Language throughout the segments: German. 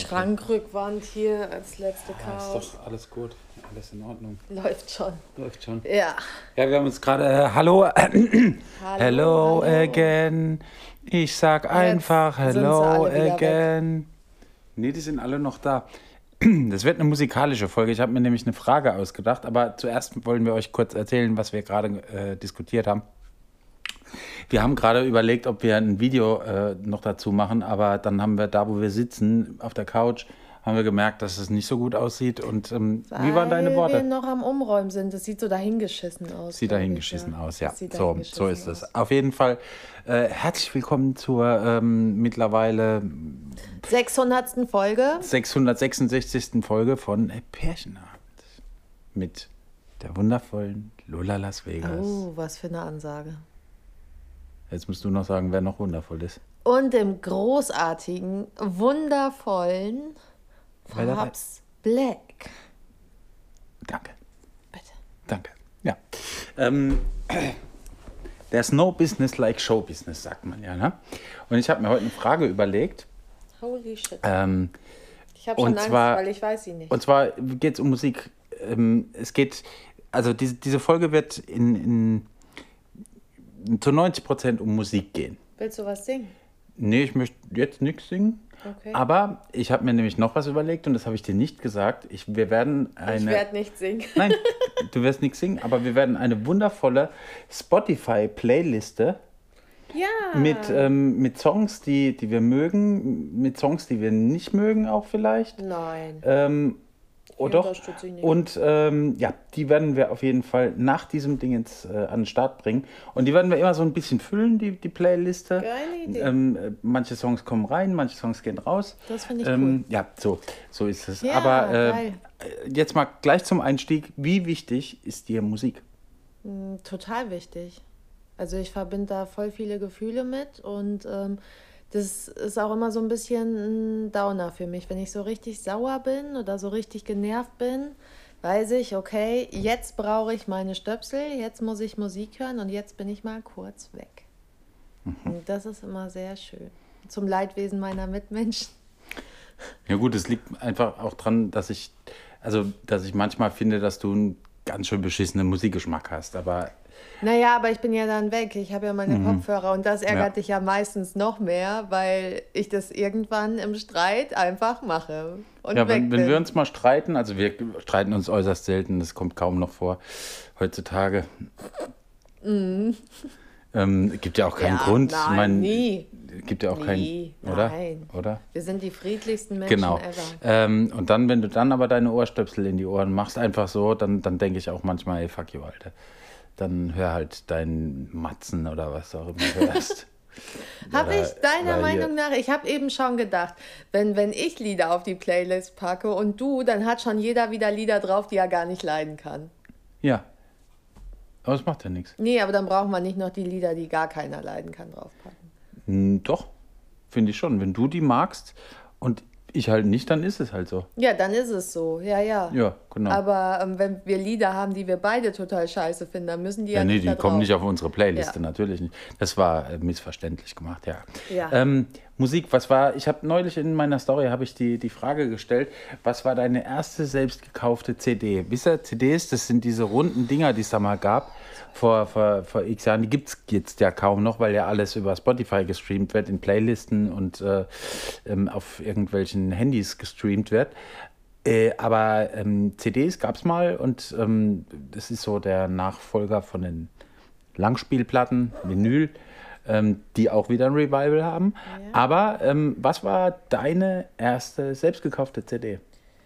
Schrankrückwand hier als letzte Ja, ist Chaos. doch alles gut. Alles in Ordnung. Läuft schon. Läuft schon. Ja. Ja, wir haben uns gerade. Äh, hallo. Hello, hallo. again. Ich sag einfach sind sie hello again. Nee, die sind alle noch da. Das wird eine musikalische Folge. Ich habe mir nämlich eine Frage ausgedacht, aber zuerst wollen wir euch kurz erzählen, was wir gerade äh, diskutiert haben. Wir haben gerade überlegt, ob wir ein Video äh, noch dazu machen, aber dann haben wir da, wo wir sitzen, auf der Couch, haben wir gemerkt, dass es nicht so gut aussieht. Und ähm, wie waren deine Weil wir Worte? noch am Umräumen sind. Das sieht so dahingeschissen aus. Sieht glaub ich, dahingeschissen aus, ja. So, dahingeschissen so ist es. Auf jeden Fall äh, herzlich willkommen zur ähm, mittlerweile 600. Folge. 666. Folge von Pärchenabend. Mit der wundervollen Lola Las Vegas. Oh, was für eine Ansage. Jetzt musst du noch sagen, wer noch wundervoll ist. Und dem großartigen, wundervollen? Fabs Black. Danke. Bitte. Danke. Ja. Ähm, there's no business like show business, sagt man ja. Ne? Und ich habe mir heute eine Frage überlegt. Holy shit. Ähm, Ich habe schon Angst, zwar- weil ich weiß sie nicht. Und zwar geht es um Musik. Ähm, es geht, also diese, diese Folge wird in, in, zu 90 Prozent um Musik gehen. Willst du was singen? Nee, ich möchte jetzt nichts singen. Okay. Aber ich habe mir nämlich noch was überlegt und das habe ich dir nicht gesagt. Ich, wir werden ich eine. werde nicht singen. Nein, du wirst nichts singen, aber wir werden eine wundervolle Spotify-Playliste Ja. mit, ähm, mit Songs, die, die wir mögen, mit Songs, die wir nicht mögen, auch vielleicht. Nein. Ähm, oh doch. Und ähm, ja, die werden wir auf jeden Fall nach diesem Ding jetzt äh, an den Start bringen. Und die werden wir immer so ein bisschen füllen, die, die Playliste. Geile Idee. Ähm, äh, manche Songs kommen rein, manche Songs gehen raus. Das finde ich ähm, Ja, so, so ist es. Ja, Aber äh, äh, jetzt mal gleich zum Einstieg. Wie wichtig ist dir Musik? Mm, Total wichtig. Also ich verbinde da voll viele Gefühle mit und ähm, das ist auch immer so ein bisschen ein Downer für mich. Wenn ich so richtig sauer bin oder so richtig genervt bin, weiß ich, okay, jetzt brauche ich meine Stöpsel, jetzt muss ich Musik hören und jetzt bin ich mal kurz weg. Und das ist immer sehr schön. Zum Leidwesen meiner Mitmenschen. Ja gut, es liegt einfach auch dran, dass ich, also dass ich manchmal finde, dass du einen ganz schön beschissenen Musikgeschmack hast. Aber Naja, aber ich bin ja dann weg. Ich habe ja meine Kopfhörer und das ärgert Mhm. Ja. dich ja meistens noch mehr, weil ich das irgendwann im Streit einfach mache und Ja, wenn, wenn wir uns mal streiten, also wir streiten uns äußerst selten, das kommt kaum noch vor heutzutage. Ähm, gibt ja auch keinen Mhm. Ja, Grund. nein, ich mein, nie. Gibt ja auch Nie, keinen, oder? nein. Oder? wir sind die friedlichsten Menschen Genau. ever. Ähm, und dann, wenn du dann aber deine Ohrstöpsel in die Ohren machst, einfach so, dann, dann denke ich auch manchmal, ey, fuck you, Alter. Dann hör halt deinen Matzen oder was auch immer du hörst. Habe ich deiner Meinung nach, ich habe eben schon gedacht, wenn, wenn ich Lieder auf die Playlist packe und du, dann hat schon jeder wieder Lieder drauf, die er gar nicht leiden kann. Ja. Aber es macht ja nichts. Nee, aber dann braucht man nicht noch die Lieder, die gar keiner leiden kann, draufpacken. Hm, Doch, finde ich schon. Wenn du die magst und ich halt nicht, dann ist es halt so. Ja, dann ist es so. Ja, ja. Ja, genau. Aber ähm, wenn wir Lieder haben, die wir beide total scheiße finden, dann müssen die ja, Ja, nee, nicht die kommen nicht auf unsere Playliste, Ja. natürlich nicht. Das war äh, missverständlich gemacht, ja. Ja. Ähm, Musik, was war, ich habe neulich in meiner Story habe ich die, die Frage gestellt, was war deine erste selbst gekaufte CD? Wisst ihr, CDs, das sind diese runden Dinger, die es da mal gab, vor, vor, vor x Jahren, die gibt es jetzt ja kaum noch, weil ja alles über Spotify gestreamt wird, in Playlisten und äh, ähm, auf irgendwelchen Handys gestreamt wird. Äh, aber ähm, CDs gab es mal und ähm, das ist so der Nachfolger von den Langspielplatten, Vinyl, ähm, die auch wieder ein Revival haben. Aber ähm, was war deine erste selbstgekaufte CD?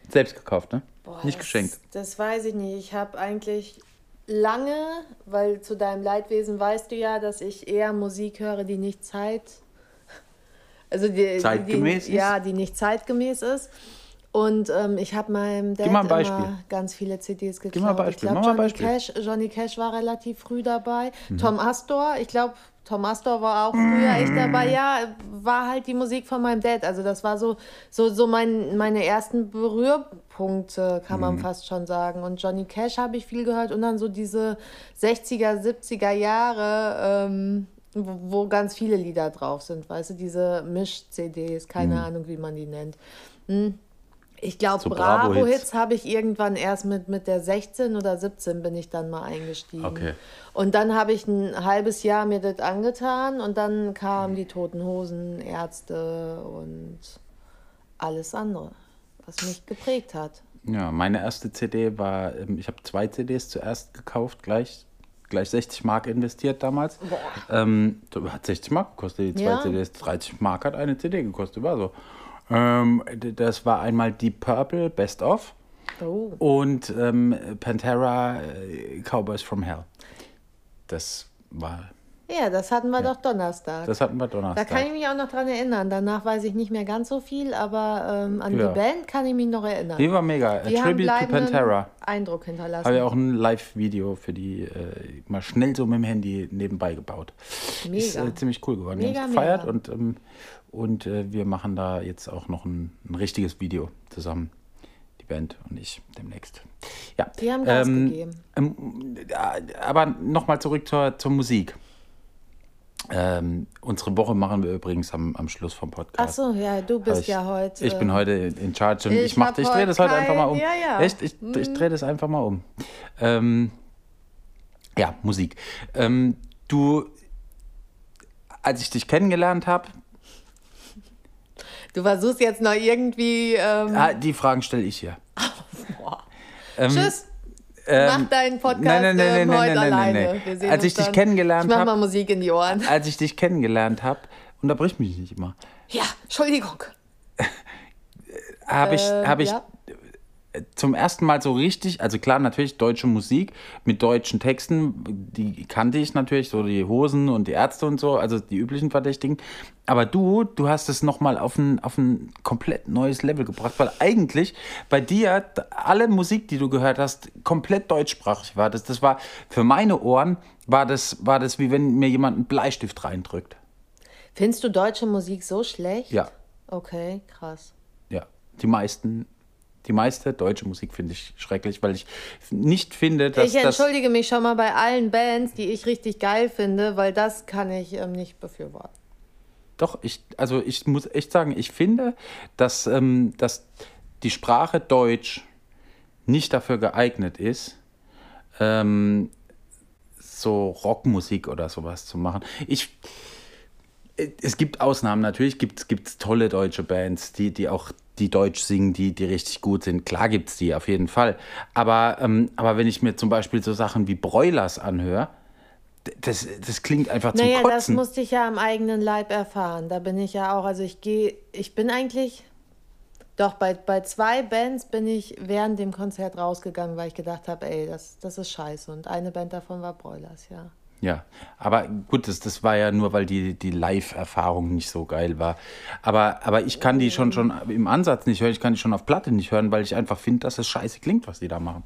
Selbst gekauft, ne? Boah, Nicht geschenkt. Das weiß ich nicht. Ich habe eigentlich lange, weil zu deinem Leidwesen weißt du ja, dass ich eher Musik höre, die nicht Zeit. Also die, Zeitgemäß die, ist? Ja, die nicht zeitgemäß ist. Und ähm, ich habe meinem Dad mal ein Beispiel. immer ganz viele CDs geklaut. mal ein Beispiel, Ich ein Johnny Beispiel. Mhm. Cash, Johnny Cash war relativ früh dabei. Tom Astor, ich glaube, Tom Astor war auch früher echt dabei. Ja, war halt die Musik von meinem Dad. Also das war so, so, so mein, meine ersten Berührpunkte, kann Mhm. man fast schon sagen. Und Johnny Cash habe ich viel gehört und dann so diese 60er, 70er Jahre. Ähm, wo, wo ganz viele Lieder drauf sind, weißt du, diese Misch-CDs, keine Ahnung, wie man die nennt. Hm. Ich glaube, So Bravo-Hits. Bravo-Hits habe ich irgendwann erst mit, mit der 16 oder 17 bin ich dann mal eingestiegen. Okay. Und dann habe ich ein halbes Jahr mir das angetan und dann kamen die Toten Hosen, Ärzte und alles andere, was mich geprägt hat. Ja, meine erste CD war, ähm, ich habe zwei CDs zuerst gekauft, gleich, gleich 60 Mark investiert damals. Ähm, hat 60 Mark gekostet, die zwei Ja. CDs. 30 Mark hat eine CD gekostet, war so. Ähm, das war einmal Deep Purple, Best of, Oh. und ähm, Pantera, äh, Cowboys from Hell. Das war, Ja, das hatten wir doch Donnerstag. das hatten wir Da Donnerstag. kann ich mich auch noch dran erinnern. Danach weiß ich nicht mehr ganz so viel, aber ähm, an Ja. die Band kann ich mich noch erinnern. die war mega. A Die haben Tribute to Pantera. Eindruck hinterlassen. Habe ja auch ein Live-Video für die äh, mal schnell so mit dem Handy nebenbei gebaut. Mega. Ist äh, ziemlich cool geworden. Mega, wir haben gefeiert mega. und, ähm, und äh, wir machen da jetzt auch noch ein, ein richtiges Video zusammen. Die Band und ich demnächst. Ja. Die haben Gas ähm, gegeben. Ähm, äh, aber nochmal zurück zur, zur Musik. Ähm, unsere Woche machen wir übrigens am, am Schluss vom Ach Podcast. so, ja, du bist ich, ja heute. Ich bin heute in charge und ich ich, mach, ich drehe das heute einfach mal um. kein- ja, ja. Echt? Ich, ich drehe das einfach mal um. Ähm, ja, Musik. Ähm, du, als ich dich kennengelernt habe, Du versuchst jetzt noch irgendwie. Ähm, ah, die Fragen stelle ich hier. Ähm, Tschüss. Ähm, Mach deinen Podcast nein, nein, nein, ähm, nein, heute alleine. Als ich dich dann. kennengelernt Ich mach mal Musik in die Ohren. Als ich dich kennengelernt habe, unterbrich mich nicht immer, Ja, Entschuldigung. habe ich, Ähm, hab ich ja. Zum ersten Mal so richtig, also klar, natürlich deutsche Musik mit deutschen Texten, die kannte ich natürlich, so die Hosen und die Ärzte und so, also die üblichen Verdächtigen. Aber du, du hast es nochmal auf ein, auf ein komplett neues Level gebracht, weil eigentlich bei dir alle Musik, die du gehört hast, komplett deutschsprachig war. Das, das war für meine Ohren, war das, war das wie wenn mir jemand einen Bleistift reindrückt. Findest du deutsche Musik so schlecht? Ja. Okay, krass. Ja, die meisten, die meiste deutsche Musik finde ich schrecklich, weil ich nicht finde, dass ich das... entschuldige mich schon mal bei allen Bands, die ich richtig geil finde, weil das kann ich ähm, nicht befürworten. Doch, ich, also ich muss echt sagen, ich finde, dass, ähm, dass die Sprache Deutsch nicht dafür geeignet ist, ähm, so Rockmusik oder sowas zu machen. Ich, äh, es gibt Ausnahmen, natürlich gibt es tolle deutsche Bands, die, die auch die Deutsch singen, die, die richtig gut sind. Klar gibt es die, auf jeden Fall. Aber, ähm, aber wenn ich mir zum Beispiel so Sachen wie Broilers anhöre, das, das klingt einfach zum Naja, das Kotzen. musste ich ja am eigenen Leib erfahren. Da bin ich ja auch, also ich gehe, ich bin eigentlich, doch bei, bei zwei Bands bin ich während dem Konzert rausgegangen, weil ich gedacht habe, ey, das, das ist scheiße. Und eine Band davon war Broilers, ja. Ja, aber gut, das, das war ja nur, weil die, die Live-Erfahrung nicht so geil war. Aber, aber ich kann die schon, schon im Ansatz nicht hören, ich kann die schon auf Platte nicht hören, weil ich einfach finde, dass es scheiße klingt, was die da machen.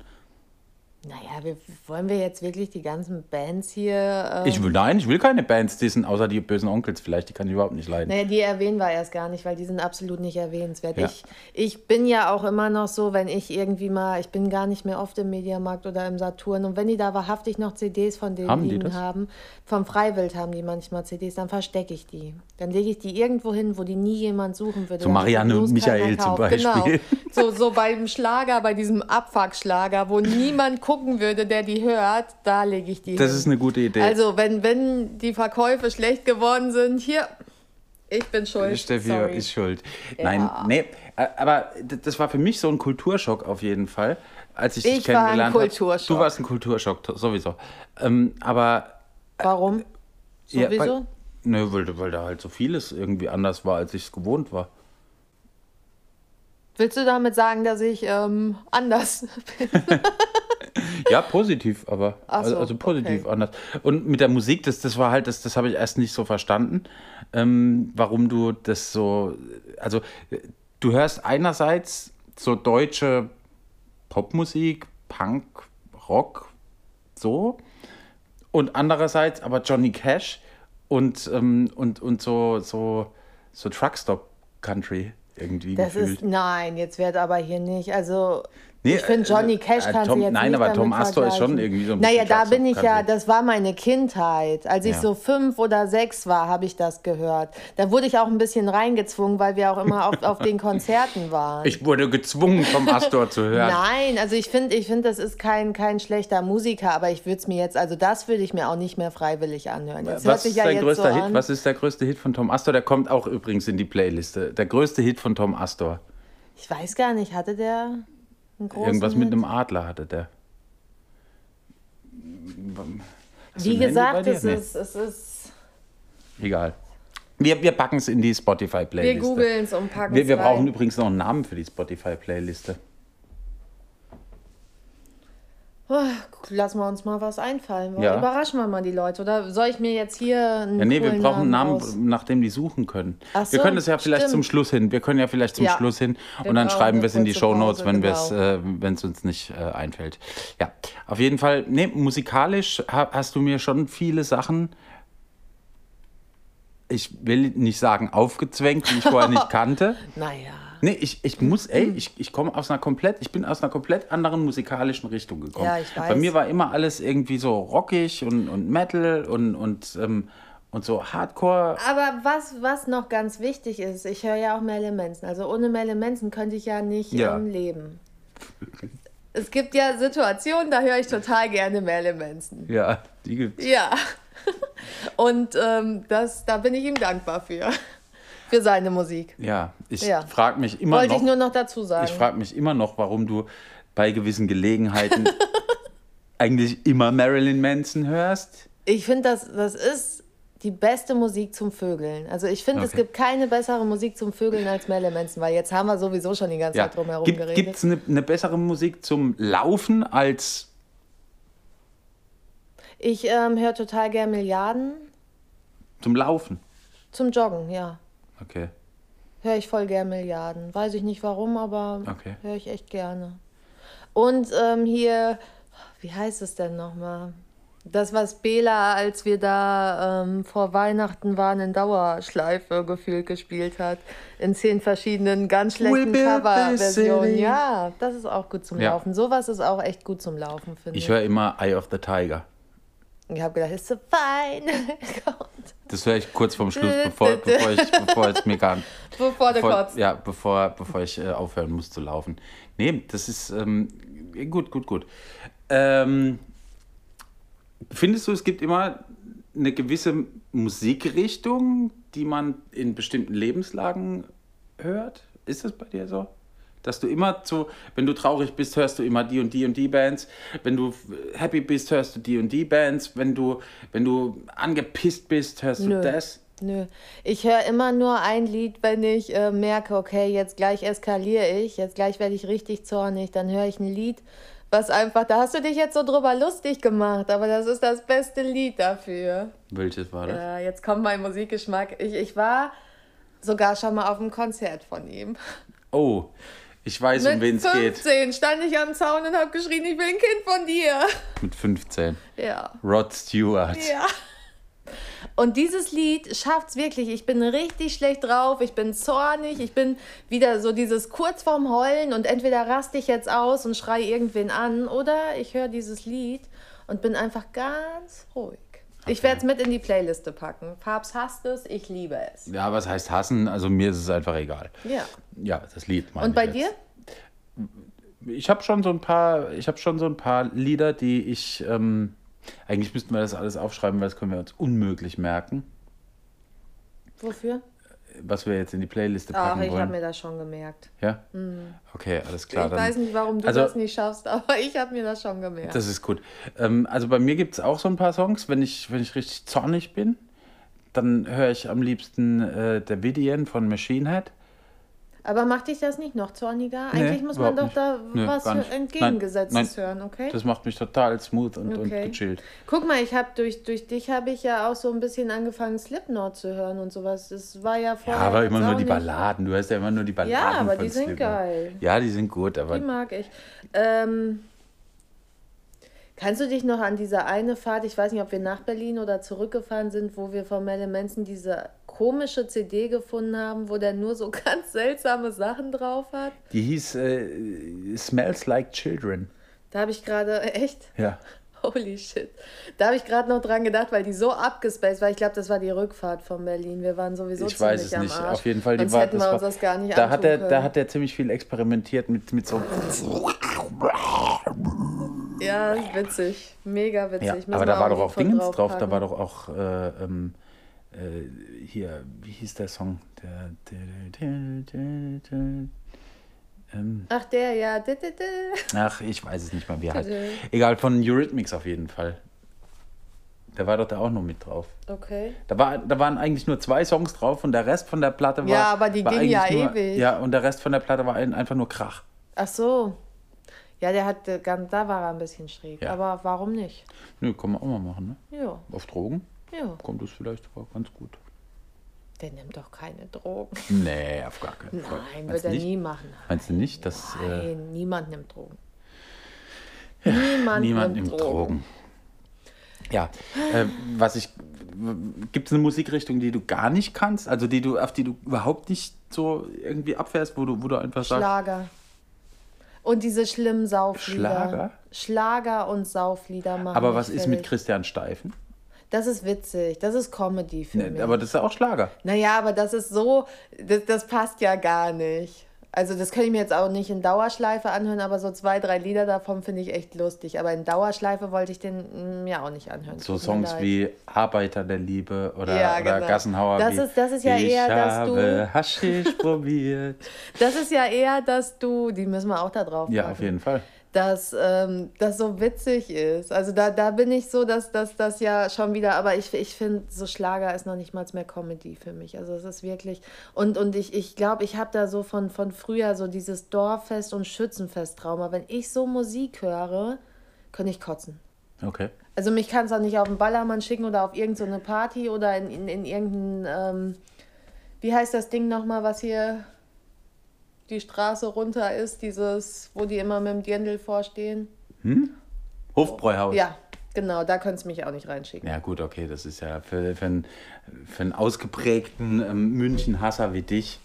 Naja, wir, wollen wir jetzt wirklich die ganzen Bands hier. Ähm, Ich will, nein, ich will keine Bands dissen, außer die bösen Onkels vielleicht, die kann ich überhaupt nicht leiden. Naja, die erwähnen wir erst gar nicht, weil die sind absolut nicht erwähnenswert. Ja. Ich, ich bin ja auch immer noch so, wenn ich irgendwie mal, ich bin gar nicht mehr oft im Mediamarkt oder im Saturn und wenn die da wahrhaftig noch CDs von denen Haben die liegen haben, vom Freiwild haben die manchmal CDs, dann verstecke ich die. Dann lege ich die irgendwo hin, wo die nie jemand suchen würde. So Marianne und Michael zum. Beispiel. Genau. So, so beim Schlager, bei diesem Abfuckschlager, wo niemand gucken würde, der die hört, da lege ich die Das hin. ist eine gute Idee. Also, wenn, wenn die Verkäufe schlecht geworden sind, hier, ich bin schuld. Steffi Sorry. ist schuld. Nein, nee, äh, aber das war für mich so ein Kulturschock auf jeden Fall, als ich, dich Ich war ein kennengelernt habe. Kulturschock. Du warst ein Kulturschock, sowieso. Ähm, aber Warum? Ja, Sowieso? weil, ne, weil, weil da halt so vieles irgendwie anders war, als ich es gewohnt war. Willst du damit sagen, dass ich ähm, anders bin? Ja, positiv, aber Ach so, also, also positiv okay. anders. Und mit der Musik, das, das war halt, das, das habe ich erst nicht so verstanden, ähm, warum du das so, also du hörst einerseits so deutsche Popmusik, Punk, Rock, so, und andererseits aber Johnny Cash und, ähm, und, und so, so, so Truckstop Country irgendwie Das gefühlt. ist, nein, jetzt wird aber hier nicht. Also, Nee, Ich finde, Johnny äh, Cash äh, kann Tom, sie jetzt Nein, nicht aber Tom Astor ist schon irgendwie so ein Naja, bisschen da Schatz bin ich ja, Country. das war meine Kindheit. Als ich Ja. so fünf oder sechs war, habe ich das gehört. Da wurde ich auch ein bisschen reingezwungen, weil wir auch immer auf, auf den Konzerten waren. Ich wurde gezwungen, Tom Astor zu hören. Nein, also ich finde, ich finde, das ist kein, kein schlechter Musiker, aber ich würde es mir jetzt, also das würde ich mir auch nicht mehr freiwillig anhören. Jetzt Was ist ja dein größter so Hit? an. Was ist der größte Hit von Tom Astor? Der kommt auch übrigens in die Playliste. Der größte Hit von Tom Astor. Ich weiß gar nicht, hatte der Irgendwas mit einem Adler hatte der. Hast Wie gesagt, es ist, es ist. Egal. Wir, wir packen es in die Wir Spotify-Playliste. googeln es und packen Wir, es wir brauchen rein. übrigens noch einen Namen für die Spotify-Playliste. Oh, lassen wir uns mal was einfallen. Ja. Überraschen wir mal die Leute. Oder soll ich mir jetzt hier einen Ja, nee, wir brauchen einen Namen, aus- nach dem die suchen können. Ach wir so, können das ja vielleicht stimmt. zum Schluss hin. Wir können ja vielleicht zum Ja. Schluss hin Wir und dann schreiben wir es in die Shownotes, Pause, wenn wir es, genau. äh, uns nicht äh, einfällt. Ja, auf jeden Fall. Nee, musikalisch ha hast du mir schon viele Sachen. Ich will nicht sagen aufgezwängt, die ich vorher nicht kannte. Naja. Nee, ich, ich muss, ey, ich, ich komme aus einer komplett, ich bin aus einer komplett anderen musikalischen Richtung gekommen. Ja, ich weiß. Bei mir war immer alles irgendwie so rockig und, und Metal und, und, ähm, und so Hardcore. Aber was, was noch ganz wichtig ist, ich höre ja auch Merle Manson. Also ohne Merle Manson könnte ich ja nicht Ja. leben. Es gibt ja Situationen, da höre ich total gerne Merle Manson. Ja, die gibt's. Ja. Und ähm, das, da bin ich ihm dankbar für. Für seine Musik. Ja, ich Ja. frage mich immer Wollte noch, ich nur noch dazu sagen. ich frage mich immer noch, warum du bei gewissen Gelegenheiten eigentlich immer Marilyn Manson hörst. Ich finde, das, das ist die beste Musik zum Vögeln. Also ich finde, es Okay. gibt keine bessere Musik zum Vögeln als Merle Manson, weil jetzt haben wir sowieso schon die ganze Ja. Zeit drum herum Gibt geredet. es eine, eine bessere Musik zum Laufen als Ich ähm, höre total gern Milliarden zum Laufen? zum Joggen, ja. Okay. Höre ich voll gern Milliarden. Weiß ich nicht warum, aber Okay. höre ich echt gerne. Und ähm, hier, wie heißt es denn nochmal? Das, was Bela, als wir da ähm, vor Weihnachten waren, in Dauerschleife gefühlt gespielt hat. In zehn verschiedenen ganz schlechten Coverversionen. Ja, das ist auch gut zum Ja. Laufen. Sowas ist auch echt gut zum Laufen, finde ich. Ich höre immer Eye of the Tiger. Ich habe gedacht, it's so fine. Das höre ich kurz vorm Schluss, bevor, bevor, ich, bevor es mir gar Bevor du bevor, kotzt. ja, bevor, bevor ich äh, aufhören muss zu laufen. Nee, das ist ähm, gut, gut, gut. Ähm, findest du, es gibt immer eine gewisse Musikrichtung, die man in bestimmten Lebenslagen hört? Ist das bei dir so? Dass du immer zu, wenn du traurig bist, hörst du immer die und die und die Bands. Wenn du happy bist, hörst du die und die Bands. Wenn du, wenn du angepisst bist, hörst du Nö. das. Nö, ich höre immer nur ein Lied, wenn ich äh, merke, okay, jetzt gleich eskaliere ich, jetzt gleich werde ich richtig zornig, dann höre ich ein Lied, was einfach, da hast du dich jetzt so drüber lustig gemacht, aber das ist das beste Lied dafür. Welches war das? Ja, jetzt kommt mein Musikgeschmack. Ich, ich war sogar schon mal auf einem Konzert von ihm. Oh, ich weiß, um wen Mit es geht. 15 stand ich am Zaun und habe geschrien, ich will ein Kind von dir. Mit 15. Ja. Rod Stewart. Ja. Und dieses Lied schafft's wirklich. Ich bin richtig schlecht drauf, ich bin zornig, ich bin wieder so dieses kurz vorm Heulen und entweder raste ich jetzt aus und schrei irgendwen an oder ich höre dieses Lied und bin einfach ganz ruhig. Ich werde es mit in die Playliste packen. Fabs hasst es, ich liebe es. Ja, was heißt hassen? Also mir ist es einfach egal. Ja. Ja, das Lied. Und bei dir? Ich habe schon so ein paar, ich habe schon so ein paar Lieder, die ich, ähm, eigentlich müssten wir das alles aufschreiben, weil das können wir uns unmöglich merken, Wofür? Was wir jetzt in die Playliste Ach, packen ich habe mir das schon gemerkt. Ja? Okay, alles klar. ich dann. weiß nicht, warum du Also- das nicht schaffst, aber ich habe mir das schon gemerkt. Das ist gut. Ähm, also bei mir gibt es auch so ein paar Songs, wenn ich, wenn ich richtig zornig bin, dann höre ich am liebsten äh, der Vidian von Machine Head. Aber macht dich das nicht noch zorniger? Nee, Eigentlich muss man doch nicht. da Nö, was entgegengesetztes Nein, hören, okay? Das macht mich total smooth und, und Okay. gechillt. Guck mal, ich habe durch, durch dich habe ich ja auch so ein bisschen angefangen Slipknot zu hören und sowas. Das war ja Ja, vorher aber jetzt immer nur die Balladen. Du hörst ja immer nur die Balladen. Ja, aber die sind Slipknot. geil. Ja, die sind gut, aber Die mag ich. Ähm, kannst du dich noch an diese eine Fahrt, ich weiß nicht, ob wir nach Berlin oder zurückgefahren sind, wo wir von Melle Manson diese komische CD gefunden haben, wo der nur so ganz seltsame Sachen drauf hat. Die hieß äh, Smells Like Children. Da habe ich gerade, echt? Ja. Holy shit. Da habe ich gerade noch dran gedacht, weil die so abgespaced war. Ich glaube, das war die Rückfahrt von Berlin. Wir waren sowieso Ich weiß ziemlich es am nicht. Arsch. Auf jeden Fall, die war, hätten wir uns das gar nicht da hat, er, da hat er ziemlich viel experimentiert mit, mit so. Ja, witzig. Mega witzig. Ja, aber da war doch auch von Dingens drauf, da war doch auch äh, ähm, äh, hier, wie hieß der Song? Der, der, der, ähm, Ach, der, ja. Ach, ich weiß es nicht mal, wie er heißt. Egal, von Eurythmics auf jeden Fall. Der war doch da auch noch mit drauf. Okay. Da, war, da waren eigentlich nur zwei Songs drauf und der Rest von der Platte war. Ja, aber die ging ja nur, ewig. Ja, und der Rest von der Platte war ein, einfach nur Krach. Ach so. Ja, der hat, da war er ein bisschen schräg. Ja. Aber warum nicht? Nö, kann man auch mal machen, ne? Ja, Auf Drogen ja. kommt es vielleicht auch ganz gut. Der nimmt doch keine Drogen. Nee, auf gar keinen Fall. Nein, wird du er nicht? nie machen. Meinst du nicht, dass äh, Nein, niemand nimmt Drogen. Niemand, niemand nimmt nimmt Drogen? Ja, äh, was ich. Gibt es eine Musikrichtung, die du gar nicht kannst? Also die du, auf die du überhaupt nicht so irgendwie abfährst, wo du, wo du einfach sagst. Schlager. Und diese schlimmen Sauflieder. Schlager? Schlager und Sauflieder machen. Aber was ist mit. Christian Steifen? Das ist witzig. Das ist Comedy für Ne, mich. aber das ist ja auch Schlager. Naja, aber das ist so, das, das passt ja gar nicht. Also das kann ich mir jetzt auch nicht in Dauerschleife anhören, aber so zwei, drei Lieder davon finde ich echt lustig. Aber in Dauerschleife wollte ich den mm, mir auch nicht anhören. So Songs wie Arbeiter der Liebe oder, Ja, oder genau. Gassenhauer. Das ist- das ist ja ich eher, dass habe du- Haschisch probiert. Das ist ja eher, dass du, die müssen wir auch da drauf Ja, packen, auf jeden Fall. Dass ähm, das so witzig ist. Also da, da bin ich so, dass das das ja schon wieder, aber ich, ich finde, so Schlager ist noch nicht mal mehr Comedy für mich. Also es ist wirklich, und, und ich glaube, ich, glaub, ich habe da so von, von früher so dieses Dorffest- und Schützenfest-Trauma. Wenn ich so Musik höre, könnte ich kotzen. Okay. Also mich kann es auch nicht auf den Ballermann schicken oder auf irgendeine so Party oder in, in, in irgendein, ähm, wie heißt das Ding nochmal, was hier die Straße runter ist, dieses, wo die immer mit dem Dirndl vorstehen. Hofbräuhaus. Ja, genau, da könntest du mich auch nicht reinschicken. Ja, gut, okay, das ist ja für, für, einen, für einen ausgeprägten ähm, München-Hasser wie dich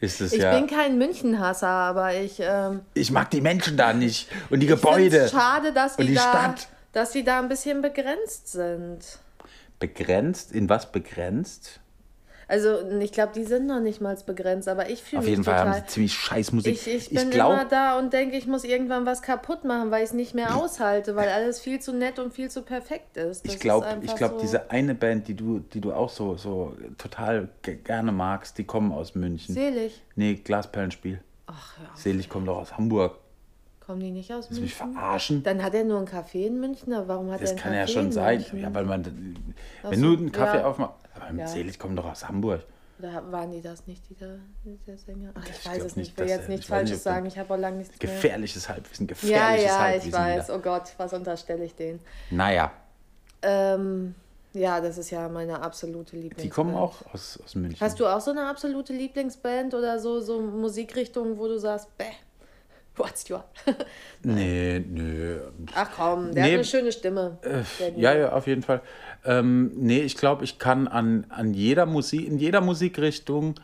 ist es Ich ja. bin kein Münchenhasser, aber ich, ähm, ich mag die Menschen da nicht und die Gebäude. schade, dass Und die, die da, Stadt. dass die da ein bisschen begrenzt sind. Begrenzt? In was begrenzt? Also ich glaube, die sind noch nicht mal begrenzt, aber ich fühle Auf mich jeden Fall total... haben sie ziemlich scheiß Musik. Ich, ich bin immer glaube, da und denke, ich muss irgendwann was kaputt machen, weil ich es nicht mehr aushalte, weil alles viel zu nett und viel zu perfekt ist. Das ich glaube, ich glaube, so- diese eine Band, die du, die du auch so, so total ge- gerne magst, die kommen aus München. Selig. nee, Glasperlenspiel. Ach ja, Selig kommt doch aus Hamburg. kommen die nicht aus du mich München? verarschen? Dann hat er nur einen Café in München, aber warum hat Das er einen kann Café ja schon in sein. München? Ja, weil man, wenn so, du einen Kaffee ja. aufmachst, Ja. Selig kommt doch aus Hamburg. Oder waren die das nicht, die da, der Sänger? Ach, ich, Ich weiß es nicht. nicht, Ich will jetzt nichts ich nicht, Falsches der- sagen. Ich habe auch lange nichts mehr. Gefährliches Halbwissen, Ja, gefährliches ja, ich Halbwissen. weiß. wieder. Oh Gott, was unterstelle ich denen? Naja, Ähm, ja, das ist ja meine absolute Lieblingsband. die kommen auch aus, aus München. Hast du auch so eine absolute Lieblingsband oder so, so Musikrichtungen, wo du sagst, bäh, what's your... Nee, nö. Ach komm, der Nee. hat eine schöne Stimme. Der Ja, ja, auf jeden Fall. Ähm, nee, ich glaube, ich kann an, an jeder Musik, in jeder Musikrichtung,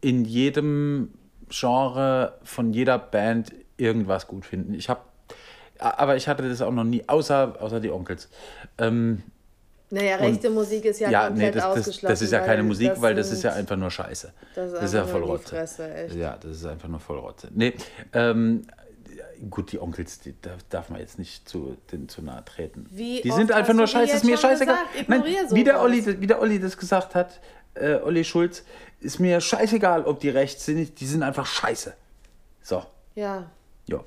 in jedem Genre von jeder Band irgendwas gut finden. Ich habe, aber ich hatte das auch noch nie, außer, außer die Onkels. Ähm, Naja, rechte Musik ist ja, ja, nee, komplett das, das, ausgeschlossen. das ist ja keine Musik, weil das ist ja einfach nur Scheiße. Das ist Das ist ja voll die Rotze. Fresse. Ja, das ist einfach nur voll Rotze. Nee, ähm, gut, die Onkels, die darf, man jetzt nicht zu, den, zu nahe treten. Wie die sind einfach nur scheiße, ist mir scheißegal. Nein, wie, der. Olli, wie der Olli das gesagt hat, äh, Olli Schulz, ist mir scheißegal, ob die rechts sind, die sind einfach scheiße. So, Ja, ja.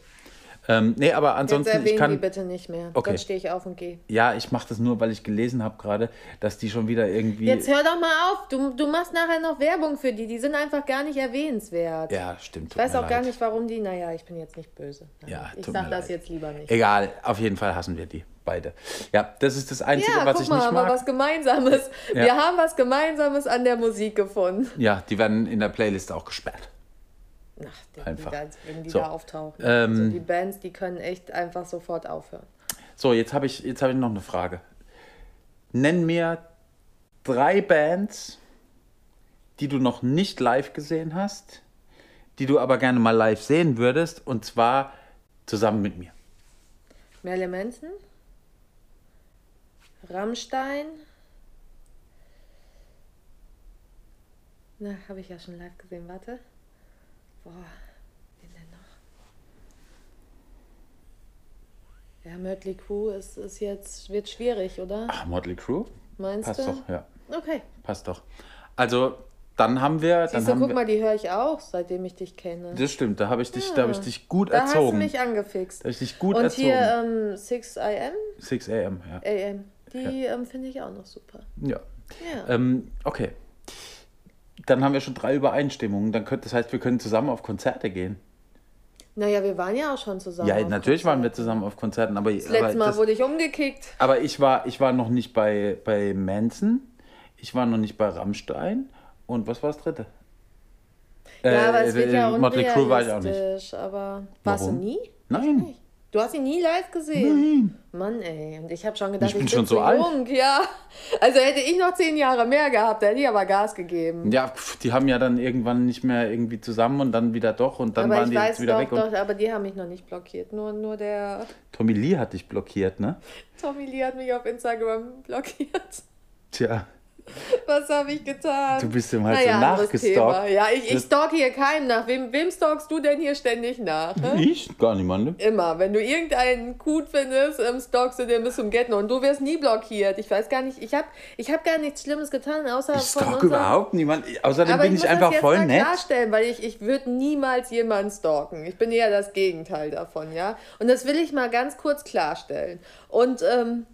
Ähm, nee, aber jetzt ansonsten, ich erwähnen die kann. bitte nicht mehr. Okay. Dann stehe ich auf und gehe. Ja, ich mache das nur, weil ich gelesen habe gerade, dass die schon wieder irgendwie. Jetzt hör doch mal auf. Du, du machst nachher noch Werbung für die. Die sind einfach gar nicht erwähnenswert. ja, stimmt. ich weiß auch gar leid. nicht, warum die. Naja, ich bin jetzt nicht böse. Ja, ich tut sag mir das leid. jetzt lieber nicht. Egal, auf jeden Fall hassen wir die beide. Ja, das ist das Einzige, Ja, was ich mal, nicht haben wir mag. was Gemeinsames. Ja. Wir haben was Gemeinsames an der Musik gefunden. Ja, die werden in der Playlist auch gesperrt. Ach, die, Einfach. Die da, wenn die So. da auftauchen. Ähm, also die Bands, die können echt einfach sofort aufhören. So, jetzt habe ich, jetzt hab ich noch eine Frage. Nenn mir drei Bands, die du noch nicht live gesehen hast, die du aber gerne mal live sehen würdest, und zwar zusammen mit mir. Merle Manson, Rammstein. Na, habe ich ja schon live gesehen, warte. Boah, wen denn noch? Ja, Mötley Crew ist, ist jetzt, wird schwierig, oder? Ach, Motley Crue? Meinst Passt du? doch, ja. Okay. Passt doch. Also, dann haben wir. Dann Siehst du, haben guck wir mal, die höre ich auch, seitdem ich dich kenne. das stimmt, da habe ich, dich, da hab ich dich gut Da hast du erzogen. mich angefixt. Da habe ich dich gut Und erzogen. hier ähm, 6 AM, 6 a.m., ja. AM, die ähm, finde ich auch noch super. ja. Ja. Ähm, okay. Dann haben wir schon drei Übereinstimmungen. Dann könnt, das heißt, wir können zusammen auf Konzerte gehen. Naja, wir waren ja auch schon zusammen. Ja, natürlich waren wir Konzerten. zusammen auf Konzerten, aber, Das letzte aber, Mal das, wurde ich umgekickt. aber ich, war, ich war noch nicht bei, bei Manson, ich war noch nicht bei Rammstein und was war das dritte? Ja, aber es wird ja äh, Motley Crue war ich auch nicht. Aber warst Warum? du nie? Nein. Du hast ihn nie live gesehen? Mann, ey. Und ich habe schon gedacht, Ich bin ich, schon bin so alt. jung. Ja. Also hätte ich noch zehn Jahre mehr gehabt, hätte ich aber Gas gegeben. Ja, pf, die haben ja dann irgendwann nicht mehr irgendwie zusammen und dann wieder doch und dann aber waren die weiß jetzt wieder doch, weg. Doch, aber die haben mich noch nicht blockiert. Nur, nur der Tommy Lee hat dich blockiert, ne? Tommy Lee hat mich auf Instagram blockiert. Tja, Was habe ich getan? du bist ihm halt naja, so nachgestalkt. Ja, ich, ich stalke hier keinen nach. Wem, wem stalkst du denn hier ständig nach? hä? Ich? Gar niemandem. Immer. Wenn du irgendeinen gut findest, ähm, stalkst du den bis zum Getno und du wirst nie blockiert. Ich weiß gar nicht, ich habe ich hab gar nichts Schlimmes getan, außer Ich von stalk unserem- überhaupt niemand. Außerdem Aber bin ich ich einfach das jetzt voll mal nett. klarstellen, weil ich, ich würde niemals jemanden stalken. Ich bin eher das Gegenteil davon, ja. Und das will ich mal ganz kurz klarstellen. Und ähm,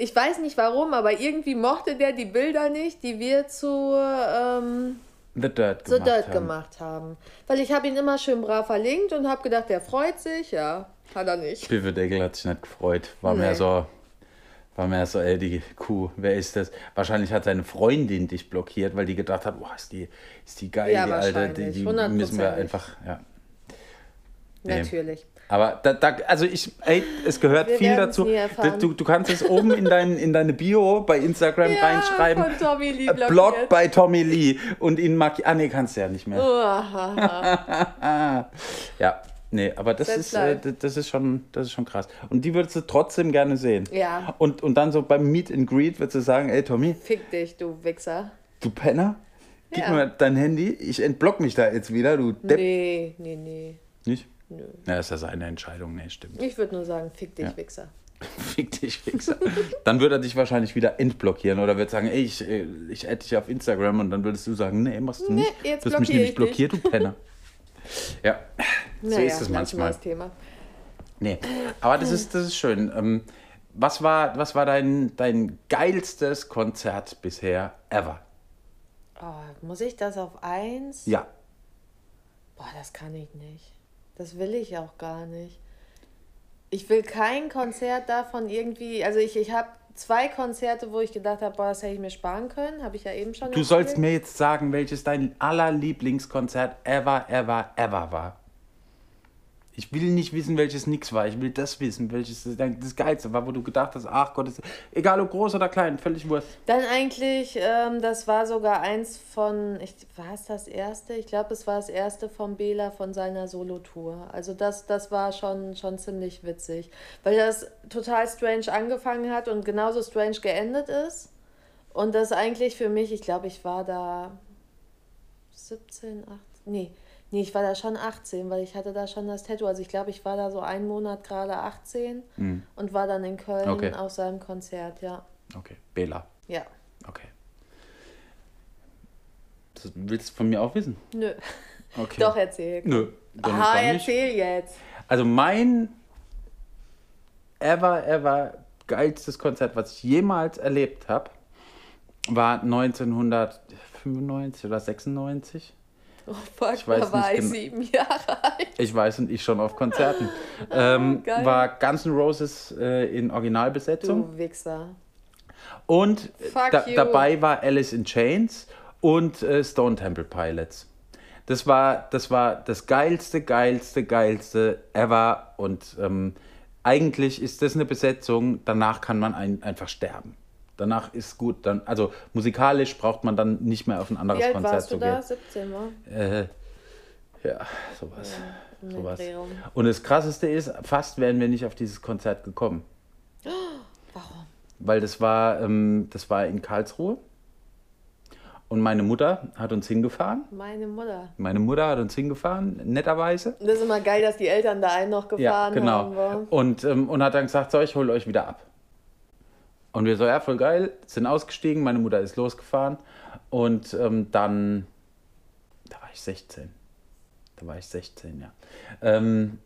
ich weiß nicht warum, aber irgendwie mochte der die Bilder nicht, die wir zu ähm, The Dirt The gemacht Dirt haben. gemacht haben. Weil ich habe ihn immer schön brav verlinkt und habe gedacht, der freut sich. Ja, hat er nicht. Biffedeckel hat sich nicht gefreut. War mehr Nee. so, war mehr so, ey, die Kuh, wer ist das? Wahrscheinlich hat seine Freundin dich blockiert, weil die gedacht hat, boah, ist die, ist die geil, Ja, die Alte, die, die müssen wir einfach, ja. Nee. Natürlich. Aber da, da, also ich, ey, es gehört Wir viel dazu. Du, du kannst es oben in, dein, in deine Bio bei Instagram reinschreiben. von Tommy Lee äh, blockiert. Blog bei Tommy Lee und ihn markieren. Ah, nee, kannst du ja nicht mehr. Ja, nee, aber das ist, äh, das, ist schon, das ist schon krass. Und die würdest du trotzdem gerne sehen. Ja. Und, und dann so beim Meet and Greet würdest du sagen, ey Tommy, Fick dich, du Wichser. du Penner, gib Ja. mir dein Handy, ich entblock mich da jetzt wieder, du Depp. Nee, nee, nee. Nicht? Nö. Ja, ist ja seine Entscheidung, nee, stimmt. Ich würde nur sagen, fick dich, Ja. Wichser. Fick dich, Fixer. dann würde er dich wahrscheinlich wieder entblockieren oder würde sagen, ey, ich, äh, ich add dich auf Instagram und dann würdest du sagen, nee, machst du Nee, nicht. jetzt du hast mich nämlich ich blockiert, du Penner. ja, so Naja, ist es manchmal. neues Thema. Nee, aber das ist, das ist schön. Ähm, was war, was war dein, dein geilstes Konzert bisher ever? Oh, muss ich das auf eins? Ja. Boah, das kann ich nicht. Das will ich auch gar nicht. Ich will kein Konzert davon irgendwie. Also ich, ich habe zwei Konzerte, wo ich gedacht habe, boah, das hätte ich mir sparen können. Habe ich ja eben schon Du sollst erzählt. mir jetzt sagen, welches dein allerlieblingskonzert ever, ever, ever war. Ich will nicht wissen, welches nix war. Ich will das wissen, welches das Geilste war, wo du gedacht hast, ach Gott, egal ob groß oder klein, völlig wurscht. Dann eigentlich, ähm, das war sogar eins von, ich, war es das erste? Ich glaube, es war das erste von Bela von seiner Solo-Tour. Also das, das war schon, schon ziemlich witzig, weil das total strange angefangen hat und genauso strange geendet ist. Und das eigentlich für mich, ich glaube, ich war da 17, 18, nee, nee, ich war da schon 18, weil ich hatte da schon das Tattoo. Also ich glaube, ich war da so einen Monat gerade 18 und war dann in Köln. Okay. auf seinem Konzert, ja. Okay, Bela. Ja. Okay. Das willst du von mir auch wissen? Nö. Okay. Doch, erzähl. Nö. Ah, erzähl jetzt. Also mein ever, ever geilstes Konzert, was ich jemals erlebt habe, war 1995 oder 96. Oh fuck, Ich weiß da war nicht ich sieben Jahre alt. Ich weiß und ich schon auf Konzerten. ähm, geil. war Guns N' Roses äh, in Originalbesetzung. Du Wichser. Und Fuck da, dabei war Alice in Chains und äh, Stone Temple Pilots. Das war, das war das geilste, geilste, geilste ever. Und ähm, eigentlich ist das eine Besetzung, danach kann man ein, einfach sterben. Danach ist gut. Dann, also musikalisch braucht man dann nicht mehr auf ein anderes Wie alt Konzert warst du zu da? gehen. 17, war? Äh, ja, sowas. den sowas. Und das Krasseste ist, fast wären wir nicht auf dieses Konzert gekommen. Warum? Weil das war, ähm, das war in Karlsruhe. Und meine Mutter hat uns hingefahren. Meine Mutter. Meine Mutter hat uns hingefahren, netterweise. Das ist immer geil, dass die Eltern da einen noch Ja, gefahren genau. haben. wa? Und, ähm, und hat dann gesagt, so, ich hole euch wieder ab. Und wir so, ja, voll geil, sind ausgestiegen, meine Mutter ist losgefahren. Und ähm, dann, da war ich 16. Da war ich 16, ja. Ähm,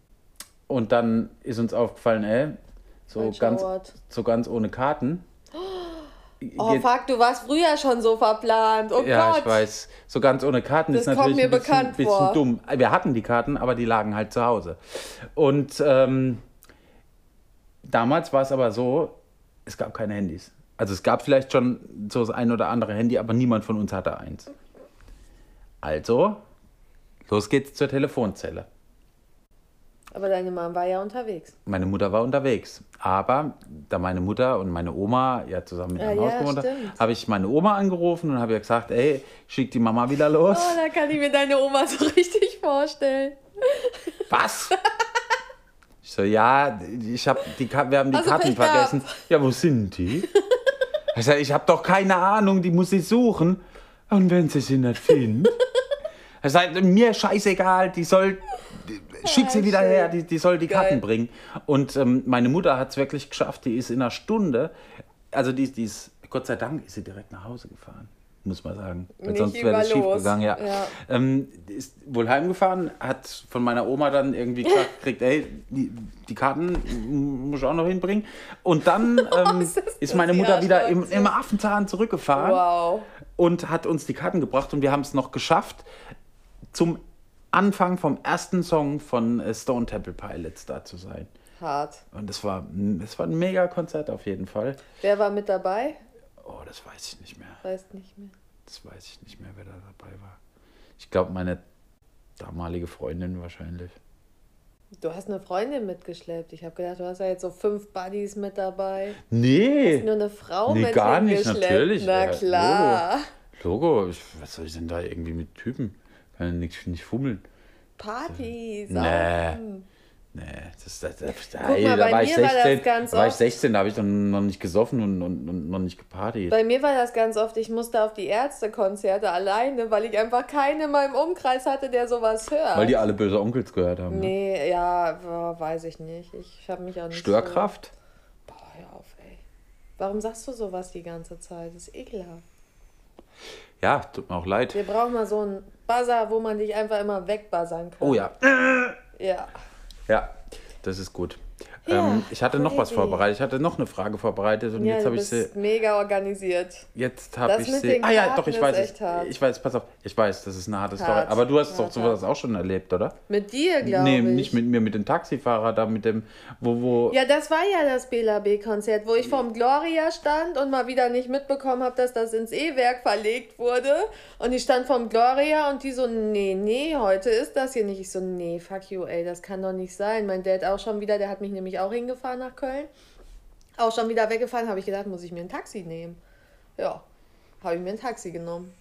und dann ist uns aufgefallen, ey, so Falscher ganz, Ort. so ganz ohne Karten. Oh Geht- fuck, du warst früher schon so verplant. Oh ja, Gott. ich weiß. So ganz ohne Karten Das ist natürlich ein bisschen, bisschen dumm. Wir hatten die Karten, aber die lagen halt zu Hause. Und ähm, damals war es aber so, es gab keine Handys. Also es gab vielleicht schon so das ein oder andere Handy, aber niemand von uns hatte eins. Also, los geht's zur Telefonzelle. Aber deine Mom war ja unterwegs. Meine Mutter war unterwegs. Aber da meine Mutter und meine Oma ja zusammen mit Ja, einem Haus ja, gewohnt haben, habe ich meine Oma angerufen und habe ihr gesagt, ey, schick die Mama wieder los. Oh, da kann ich mir deine Oma so richtig vorstellen. Was? Ich so, ja, ich hab die, wir haben die Also Karten vergessen. Ja, wo sind die? Ich sag, ich habe doch keine Ahnung, die muss ich suchen. Und wenn sie sie nicht findet? Er sagt, mir scheißegal, die soll, schick sie wieder her, die, die soll die Geil. Karten bringen. Und ähm, meine Mutter hat es wirklich geschafft, die ist in einer Stunde, also die, die ist, Gott sei Dank ist sie direkt nach Hause gefahren, muss man sagen. Weil sonst wäre das schief gegangen, ja. Ja. Ähm, ist wohl heimgefahren, hat von meiner Oma dann irgendwie gesagt, kriegt, ey, die, die Karten muss ich auch noch hinbringen. Und dann ähm, Ist ist meine Mutter wieder im, im Affenzahn zurückgefahren Wow. und hat uns die Karten gebracht und wir haben es noch geschafft, zum Anfang vom ersten Song von äh, Stone Temple Pilots da zu sein. Hart. Und es war, es war ein mega Konzert auf jeden Fall. Wer war mit dabei? Oh, das weiß ich nicht mehr. Weiß nicht mehr. Das weiß ich nicht mehr, wer da dabei war. Ich glaube, meine damalige Freundin wahrscheinlich. Du hast eine Freundin mitgeschleppt. Ich habe gedacht, du hast ja jetzt so fünf Buddies mit dabei. Nee, Nur eine Frau Nee, mit gar nicht, natürlich. Na klar. Logo, ich, was soll ich denn da irgendwie mit Typen? Kann ja nicht, nicht fummeln. Partys. Nee. saufen. Nee, das, das, das, Guck ey, mal, da bei war ich mir war das 16, ganz da war ich oft- 16, da habe ich dann noch nicht gesoffen und, und, und noch nicht gepartyt. Bei mir war das ganz oft, ich musste auf die Ärztekonzerte alleine, weil ich einfach keinen in meinem Umkreis hatte, der sowas hört. Weil die alle böse Onkels gehört haben. ne? Nee, ja, boah, weiß ich nicht. Ich habe mich auch nicht Störkraft? So, boah, hör auf, ey. Warum sagst du sowas die ganze Zeit? Das ist ekelhaft. Ja, tut mir auch leid. Wir brauchen mal so einen Buzzer, wo man dich einfach immer wegbuzzern kann. Oh ja. Ja. Ja, das ist gut. Ja, ähm, ich hatte noch was vorbereitet. Ich hatte noch eine Frage vorbereitet und Ja, jetzt habe ich sie. mega organisiert. Jetzt habe ich sie. Ah ja, doch, ich weiß hart. Ich weiß, pass auf. Ich weiß, das ist eine harte Story. Hart. Aber du hast doch sowas hart. auch schon erlebt, oder? Mit dir, glaube nee, ich. nicht mit mir, mit dem Taxifahrer da, mit dem, wo, wo. Ja, das war ja das Bela B-Konzert, wo ich vorm Gloria stand und mal wieder nicht mitbekommen habe, dass das ins E-Werk verlegt wurde. Und ich stand vorm Gloria und die so, nee, nee, heute ist das hier nicht. Ich so, nee, fuck you, ey, das kann doch nicht sein. Mein Dad auch schon wieder, der hat mich nämlich auch hingefahren nach Köln. Auch schon wieder weggefahren, habe ich gedacht, muss ich mir ein Taxi nehmen. Ja, habe ich mir ein Taxi genommen.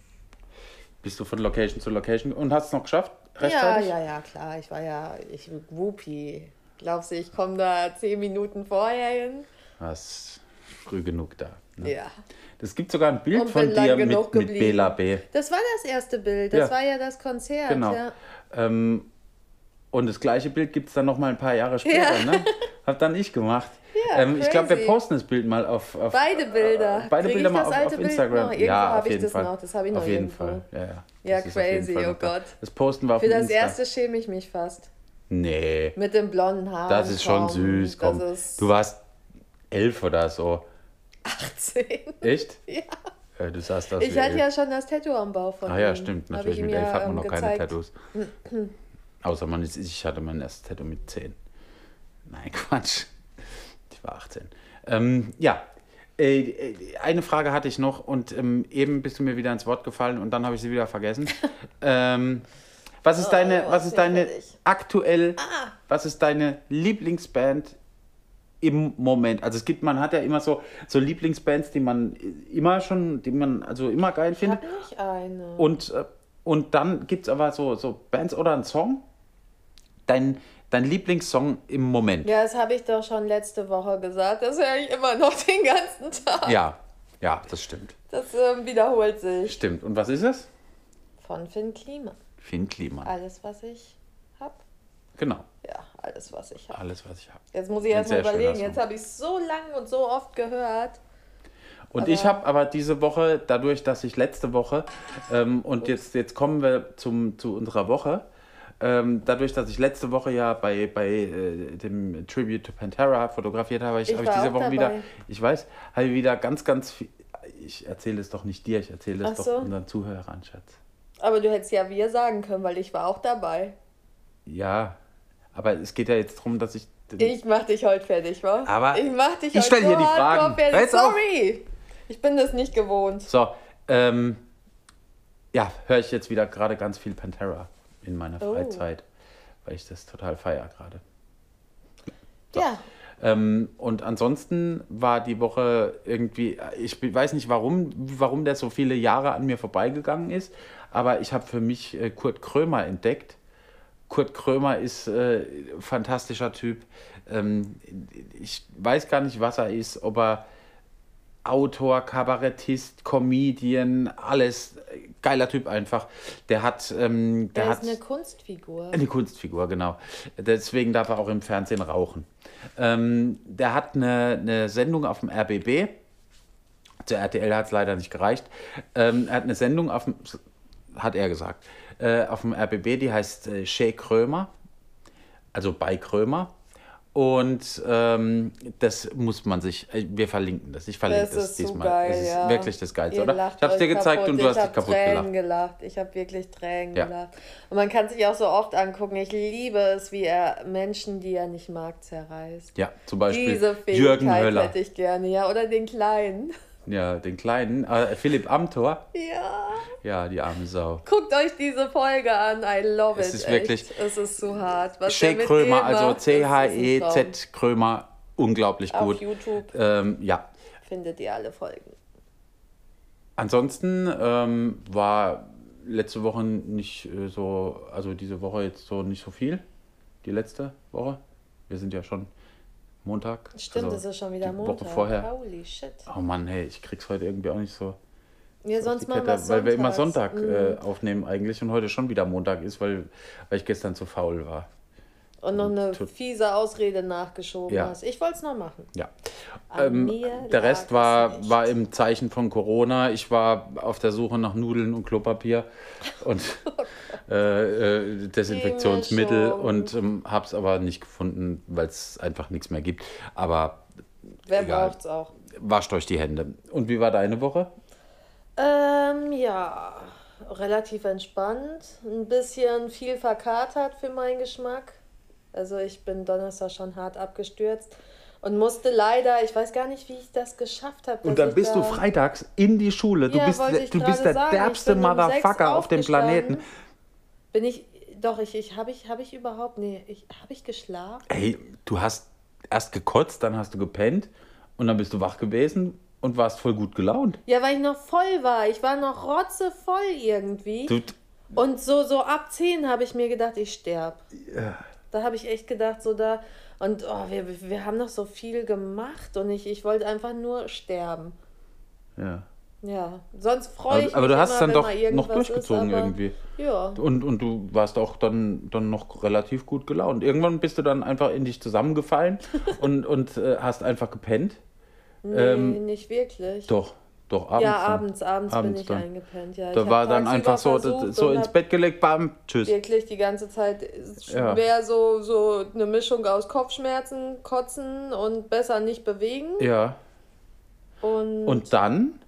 Bist du von Location zu Location und hast es noch geschafft? Ja, Rechtzeitig? ja, ja, klar. Ich war ja, ich Whoopi. Glaubst du, ich komme da zehn Minuten vorher hin? Warst früh genug da. Ne? Ja. Es gibt sogar ein Bild von bin dir mit, mit. Bela B. Das war das erste Bild. Das Ja. war ja das Konzert. Genau. Ja. Ähm, und das gleiche Bild gibt es dann noch mal ein paar Jahre später. Ja. Ne? Hab dann ich gemacht. Ja, ähm, ich glaube, wir posten das Bild mal auf, auf Beide Bilder. Äh, beide Krieg Bilder mal das auf, alte auf Bild Instagram. noch? Irgendwo ja, hab auf ich jeden das Fall. noch. Das hab ich noch Auf jeden. Fall. Ja, ja. Ja, Das crazy, Fall oh noch. Gott. Das posten wir auf Für das Insta. erste schäme ich mich fast. Nee, Mit dem blonden Haar. das ist schon süß. Komm. Das Du warst elf oder so. 18. Echt? Ja. Äh, du sahst aus Ich hatte elf. ja schon das Tattoo am Bauch von Ah ja, stimmt. Natürlich, mit elf ja, hat man ähm, noch keine. Tattoos. Außer man ist, ich hatte mein erstes Tattoo mit 10. Nein, Quatsch. Ich war 18. Ähm, ja, äh, äh, eine Frage hatte ich noch und ähm, eben bist du mir wieder ins Wort gefallen und dann habe ich sie wieder vergessen. ähm, was ist deine, Oh, was ist deine aktuell, Ah. was ist deine Lieblingsband im Moment. Also es gibt, man hat ja immer so, so Lieblingsbands, die man immer schon, die man also immer geil Ich findet. habe nicht eine. Und, äh, und dann gibt es aber so, so Bands oder einen Song, dein, dein Lieblingssong im Moment. Ja, das habe ich doch schon letzte Woche gesagt. Das höre ich immer noch den ganzen Tag. Ja, ja, das stimmt. Das ähm, wiederholt sich. Stimmt. Und was ist es? Von Finn Kliman. Finn Kliman. Alles, was ich habe. Genau. Ja, alles, was ich habe. Alles, was ich habe. Jetzt muss ich erst mal überlegen. Jetzt habe ich es so lang und so oft gehört. Und Aber- ich habe aber diese Woche, dadurch, dass ich letzte Woche, ähm, und jetzt, jetzt kommen wir zum, zu unserer Woche, dadurch, dass ich letzte Woche ja bei, bei äh, dem Tribute to Pantera fotografiert habe, ich, Ich habe ich diese Woche dabei. wieder, ich weiß, habe ich wieder ganz, ganz viel, ich erzähle es doch nicht dir, ich erzähle es Ach doch so. unseren Zuhörern, Schatz. Aber du hättest ja wir sagen können, weil ich war auch dabei. Ja, aber es geht ja jetzt darum, dass ich... Ich mach dich heute fertig, wa? Aber ich mach dich ich heute stell hier so die Fragen. Fertig. Sorry. Ich bin das nicht gewohnt. So, ähm, ja, höre ich jetzt wieder gerade ganz viel Pantera in meiner Oh. Freizeit, weil ich das total feiere gerade. Ja. Ähm, und ansonsten war die Woche irgendwie, ich weiß nicht warum, warum der so viele Jahre an mir vorbeigegangen ist, aber ich habe für mich äh, Kurt Krömer entdeckt. Kurt Krömer ist äh, fantastischer Typ. Ähm, ich weiß gar nicht, was er ist, ob er Autor, Kabarettist, Comedian, alles. Geiler Typ einfach. Der hat, ähm, der Der hat ist eine Kunstfigur. eine Kunstfigur, genau. Deswegen darf er auch im Fernsehen rauchen. Ähm, der hat eine, eine Sendung auf dem RBB. Zur RTL hat es leider nicht gereicht. Ähm, er hat eine Sendung auf dem, hat er gesagt, äh, auf dem RBB, die heißt äh, Chez Krömer, also bei Krömer. Und ähm, das muss man sich, äh, wir verlinken das. Ich verlinke Das das, so diesmal. geil, es ist ja. wirklich das Geilste, Ihr oder? Ich habe es dir gezeigt kaputt. und du ich hast dich kaputt Tränen gelacht. gelacht. Ich habe wirklich Tränen Ja. gelacht. Und man kann sich auch so oft angucken. Ich liebe es, wie er Menschen, die er nicht mag, zerreißt. Ja, zum Beispiel Diese Fähigkeit Jürgen Höller. hätte ich gerne, ja. Oder den Kleinen. Ja, den kleinen. Äh, Philipp Amthor. Ja. Ja, die arme Sau. Guckt euch diese Folge an. I love Es it. ist echt. wirklich- Es ist so hart. Was mit Krömer, also. C-H-E-Z Krömer, unglaublich Auf gut. YouTube Ähm, ja. findet ihr alle Folgen. Ansonsten ähm, war letzte Woche nicht äh, so, also diese Woche jetzt so nicht so viel. Die letzte Woche. Wir sind ja schon Montag. Stimmt, also es ist schon wieder Montag. Woche vorher. Holy shit. Oh Mann, hey, ich krieg's heute irgendwie auch nicht so. Ja, sonst Kette, wir weil wir immer. Sonntag Mhm. äh, aufnehmen eigentlich und heute schon wieder Montag ist, weil, weil ich gestern zu faul war. Und noch eine Tut- fiese Ausrede nachgeschoben Ja. hast. Ich wollte es noch machen. Ja. Ähm, der Rest es war, war im Zeichen von Corona. Ich war auf der Suche nach Nudeln und Klopapier und äh, äh, Desinfektionsmittel und ähm, habe es aber nicht gefunden, weil es einfach nichts mehr gibt. Aber Wer egal. braucht's auch? wascht euch die Hände. Und wie war deine Woche? Ähm, ja, relativ entspannt. Ein bisschen viel verkatert für meinen Geschmack. Also ich bin Donnerstag schon hart abgestürzt und musste leider, ich weiß gar nicht, wie ich das geschafft habe. Und dann bist du da- freitags in die Schule. Du Ja, bist, du bist der sagen. Derbste bin um Motherfucker auf dem Planeten. Bin ich, doch, ich, ich habe ich, hab ich überhaupt, nee, ich, habe ich geschlafen? Hey, du hast erst gekotzt, dann hast du gepennt und dann bist du wach gewesen und warst voll gut gelaunt. Ja, weil ich noch voll war. Ich war noch rotzevoll irgendwie. Du, Und so, so ab 10 habe ich mir gedacht, ich sterb. Da habe ich echt gedacht, so da. Und oh, wir, wir haben noch so viel gemacht und ich, ich wollte einfach nur sterben. ja. Ja, sonst freue ich Aber, aber mich du hast immer, dann doch noch durchgezogen ist, irgendwie. Ja, Und, und du warst auch dann, dann noch relativ gut gelaunt. Irgendwann bist du dann einfach in dich zusammengefallen und, und äh, hast einfach gepennt. nee, Ähm, nicht wirklich. Doch, doch, abends. ja, abends, abends, Abends bin ich dann. eingepennt. Ja, Da ich war dann einfach so, so ins Bett gelegt, bam, tschüss. Wirklich die ganze Zeit Ja. wäre so, so eine Mischung aus Kopfschmerzen, Kotzen und besser nicht bewegen. Ja. Und, Und dann,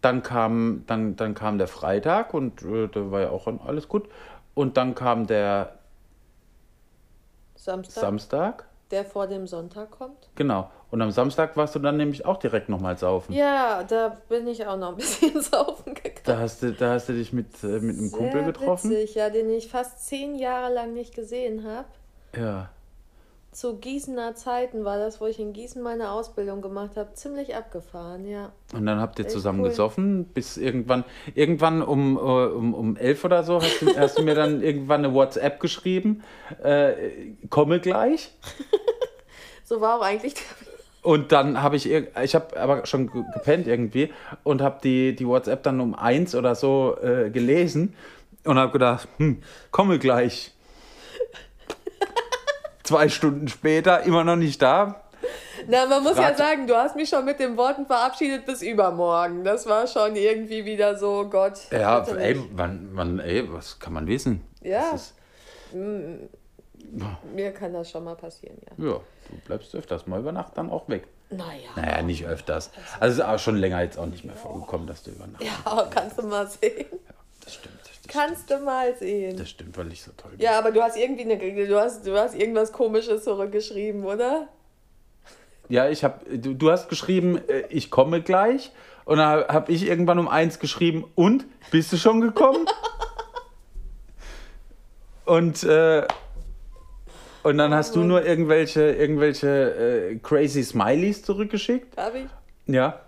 dann kam, dann, dann kam der Freitag und äh, da war ja auch alles gut. Und dann kam der Samstag, Samstag. der vor dem Sonntag kommt. Genau. Und am Samstag warst du dann nämlich auch direkt nochmal saufen. Ja, da bin ich auch noch ein bisschen saufen gegangen. Da hast du, da hast du dich mit, äh, mit einem Kumpel Sehr getroffen. Witzig, ja, den ich fast zehn Jahre lang nicht gesehen habe. Ja. zu Gießener Zeiten war das, wo ich in Gießen meine Ausbildung gemacht habe, ziemlich abgefahren, ja. Und dann habt ihr Echt zusammen cool. gesoffen, bis irgendwann, irgendwann um, äh, um, um elf oder so, hast du, hast du mir dann irgendwann eine WhatsApp geschrieben, äh, komme gleich. So war auch eigentlich der Und dann habe ich, ich habe aber schon ge- gepennt irgendwie und habe die, die WhatsApp dann um eins oder so äh, gelesen und habe gedacht, hm, komme gleich. Zwei Stunden später, immer noch nicht da. Na, man muss ja Rat- sagen, du hast mich schon mit den Worten verabschiedet bis übermorgen. Das war schon irgendwie wieder so, Gott. Ja, ey, wann, wann, ey, was kann man wissen? Ja. Ist, Mir kann das schon mal passieren, ja. ja, du bleibst öfters mal über Nacht dann auch weg. Naja. Naja, nicht öfters. Also es ist auch schon länger jetzt auch nicht mehr vorgekommen, dass du über Nacht. Ja, kannst du mal sehen. Das stimmt. Das, Kannst du mal sehen. das stimmt, weil ich so toll bin. Ja, aber du hast irgendwie eine, du hast, du hast irgendwas Komisches zurückgeschrieben, oder? Ja, ich habe, du, du hast geschrieben, äh, ich komme gleich. Und dann habe ich irgendwann um eins geschrieben, und? Bist du schon gekommen? und, äh, und dann hast du nur irgendwelche, irgendwelche äh, crazy Smileys zurückgeschickt. Hab ich? Ja.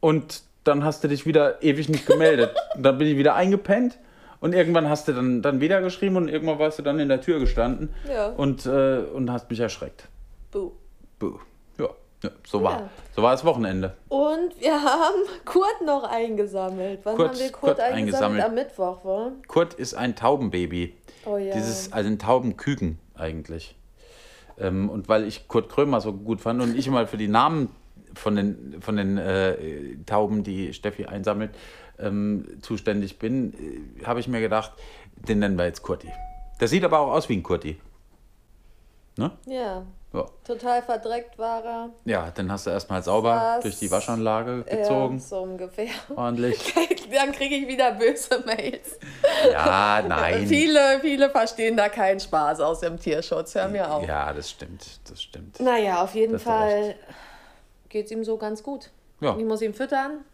Und dann hast du dich wieder ewig nicht gemeldet. Und dann bin ich wieder eingepennt. Und irgendwann hast du dann, dann wieder geschrieben und irgendwann warst du dann in der Tür gestanden Ja. und, äh, und hast mich erschreckt. Buh. Buh. Ja, ja so, war, Ja. so war das Wochenende. Und wir haben Kurt noch eingesammelt. Wann Kurt- haben wir Kurt, Kurt eingesammelt? eingesammelt. Am Mittwoch, wa? Kurt ist ein Taubenbaby. Oh ja. Dieses, also ein Taubenküken eigentlich. Ähm, und weil ich Kurt Krömer so gut fand und ich mal für die Namen von den, von den äh, Tauben, die Steffi einsammelt, ähm, zuständig bin, äh, habe ich mir gedacht, den nennen wir jetzt Kurti. Der sieht aber auch aus wie ein Kurti. Ne? ja. Ja. Total verdreckt war er. ja, dann hast du erstmal sauber Was? durch die Waschanlage Ja, gezogen. so ungefähr. Ordentlich. Dann kriege ich wieder böse Mails. Ja, nein. Viele, viele verstehen da keinen Spaß aus dem Tierschutz. Hör mir auf. Ja, das stimmt. Das stimmt. Naja, auf jeden Fall geht es ihm so ganz gut. Ja. Ich muss ihn füttern.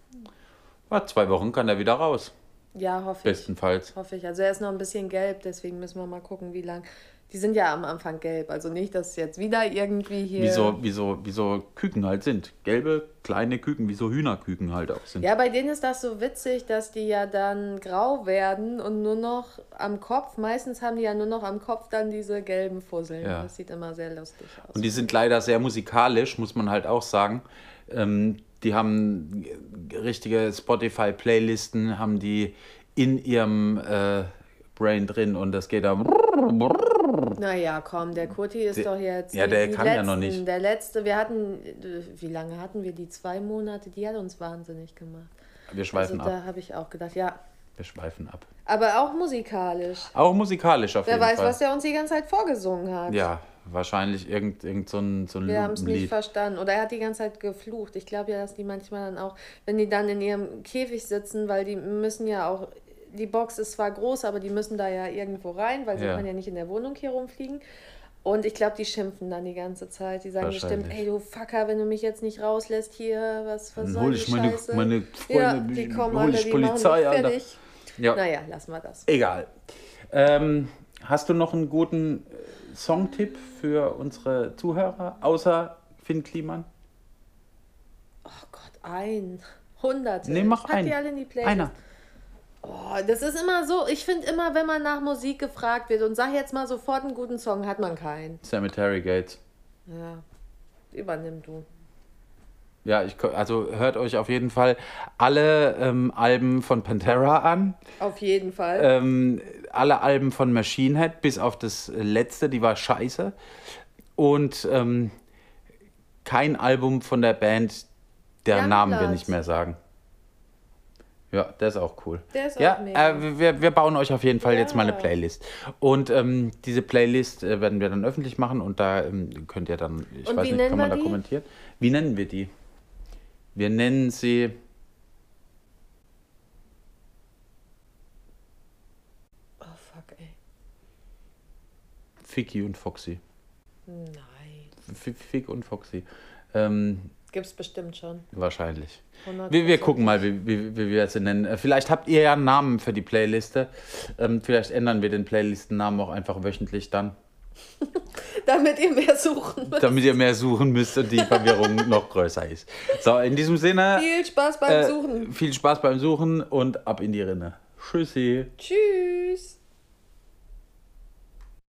Ja, zwei Wochen kann er wieder raus. Ja, hoffe ich. Bestenfalls. Hoffe ich. Also er ist noch ein bisschen gelb, deswegen müssen wir mal gucken, wie lang. Die sind ja am Anfang gelb. Also nicht, dass jetzt wieder irgendwie hier. Wie so, wie, so, wie so Küken halt sind. Gelbe, kleine Küken, wie so Hühnerküken halt auch sind. Ja, bei denen ist das so witzig, dass die ja dann grau werden und nur noch am Kopf, meistens haben die ja nur noch am Kopf dann diese gelben Fusseln. Ja. Das sieht immer sehr lustig aus. Und die sind leider sehr musikalisch, muss man halt auch sagen. Ähm, die haben richtige Spotify-Playlisten, haben die in ihrem äh, Brain drin und das geht da. Naja, komm, der Kurti ist Der- doch jetzt. ja, der kann ja noch nicht. Der letzte, wir hatten, wie lange hatten wir die? Zwei Monate, die hat uns wahnsinnig gemacht. Wir Also schweifen ab. da habe ich auch gedacht, ja. Wir schweifen ab. Aber auch musikalisch. Auch musikalisch auf Wer jeden weiß, Fall. was der uns die ganze Zeit vorgesungen hat. ja, wahrscheinlich irgend, irgend so ein, so ein Wir haben es nicht verstanden. Oder er hat die ganze Zeit geflucht. Ich glaube ja, dass die manchmal dann auch, wenn die dann in ihrem Käfig sitzen, weil die müssen ja auch, die Box ist zwar groß, aber die müssen da ja irgendwo rein, weil sie Ja. können ja nicht in der Wohnung hier rumfliegen. Und ich glaube, die schimpfen dann die ganze Zeit. Die sagen bestimmt, ey du Fucker, wenn du mich jetzt nicht rauslässt hier, was, was Dann soll ich meine, Scheiße? meine ja, Freunde, die kommen hol ich die Polizei, Alter. Ja. Naja, lassen wir das. Egal. Ähm, hast du noch einen guten äh, Songtipp für unsere Zuhörer, außer Finn Kliman? Oh Gott, ein. Hunderte. Nee, mach pack einen. die alle in die Playlist. Einer. Oh, das ist immer so, ich finde immer, wenn man nach Musik gefragt wird und sag jetzt mal sofort einen guten Song, hat man keinen. Cemetery Gates. Ja, übernimm du. Ja, ich, also hört euch auf jeden Fall alle ähm, Alben von Pantera an, Auf jeden Fall. ähm, alle Alben von Machine Head, bis auf das letzte, die war scheiße. Und ähm, kein Album von der Band, deren. Namen wir nicht mehr sagen. Ja, der ist auch cool. Der ist auch ja, mega. Äh, wir, wir bauen euch auf jeden Fall jetzt mal eine Ja. Playlist. Und ähm, diese Playlist äh, werden wir dann öffentlich machen und da ähm, könnt ihr dann, ich Und weiß nicht, kann man da die? kommentieren? Wie nennen wir die? Wir nennen sie. oh fuck, ey. Ficky und Foxy. Nein. F Fick und Foxy. Ähm, Gibt's bestimmt schon. wahrscheinlich. 100%. Wir, wir gucken mal, wie, wie, wie wir sie nennen. Äh, Vielleicht habt ihr ja einen Namen für die Playliste. Ähm, vielleicht ändern wir den Playlistennamen auch einfach wöchentlich dann. damit ihr mehr suchen müsst. Damit ihr mehr suchen müsst und die Verwirrung noch größer ist. So, in diesem Sinne. Viel Spaß beim äh, Suchen. Viel Spaß beim Suchen und ab in die Rinne. Tschüssi. Tschüss.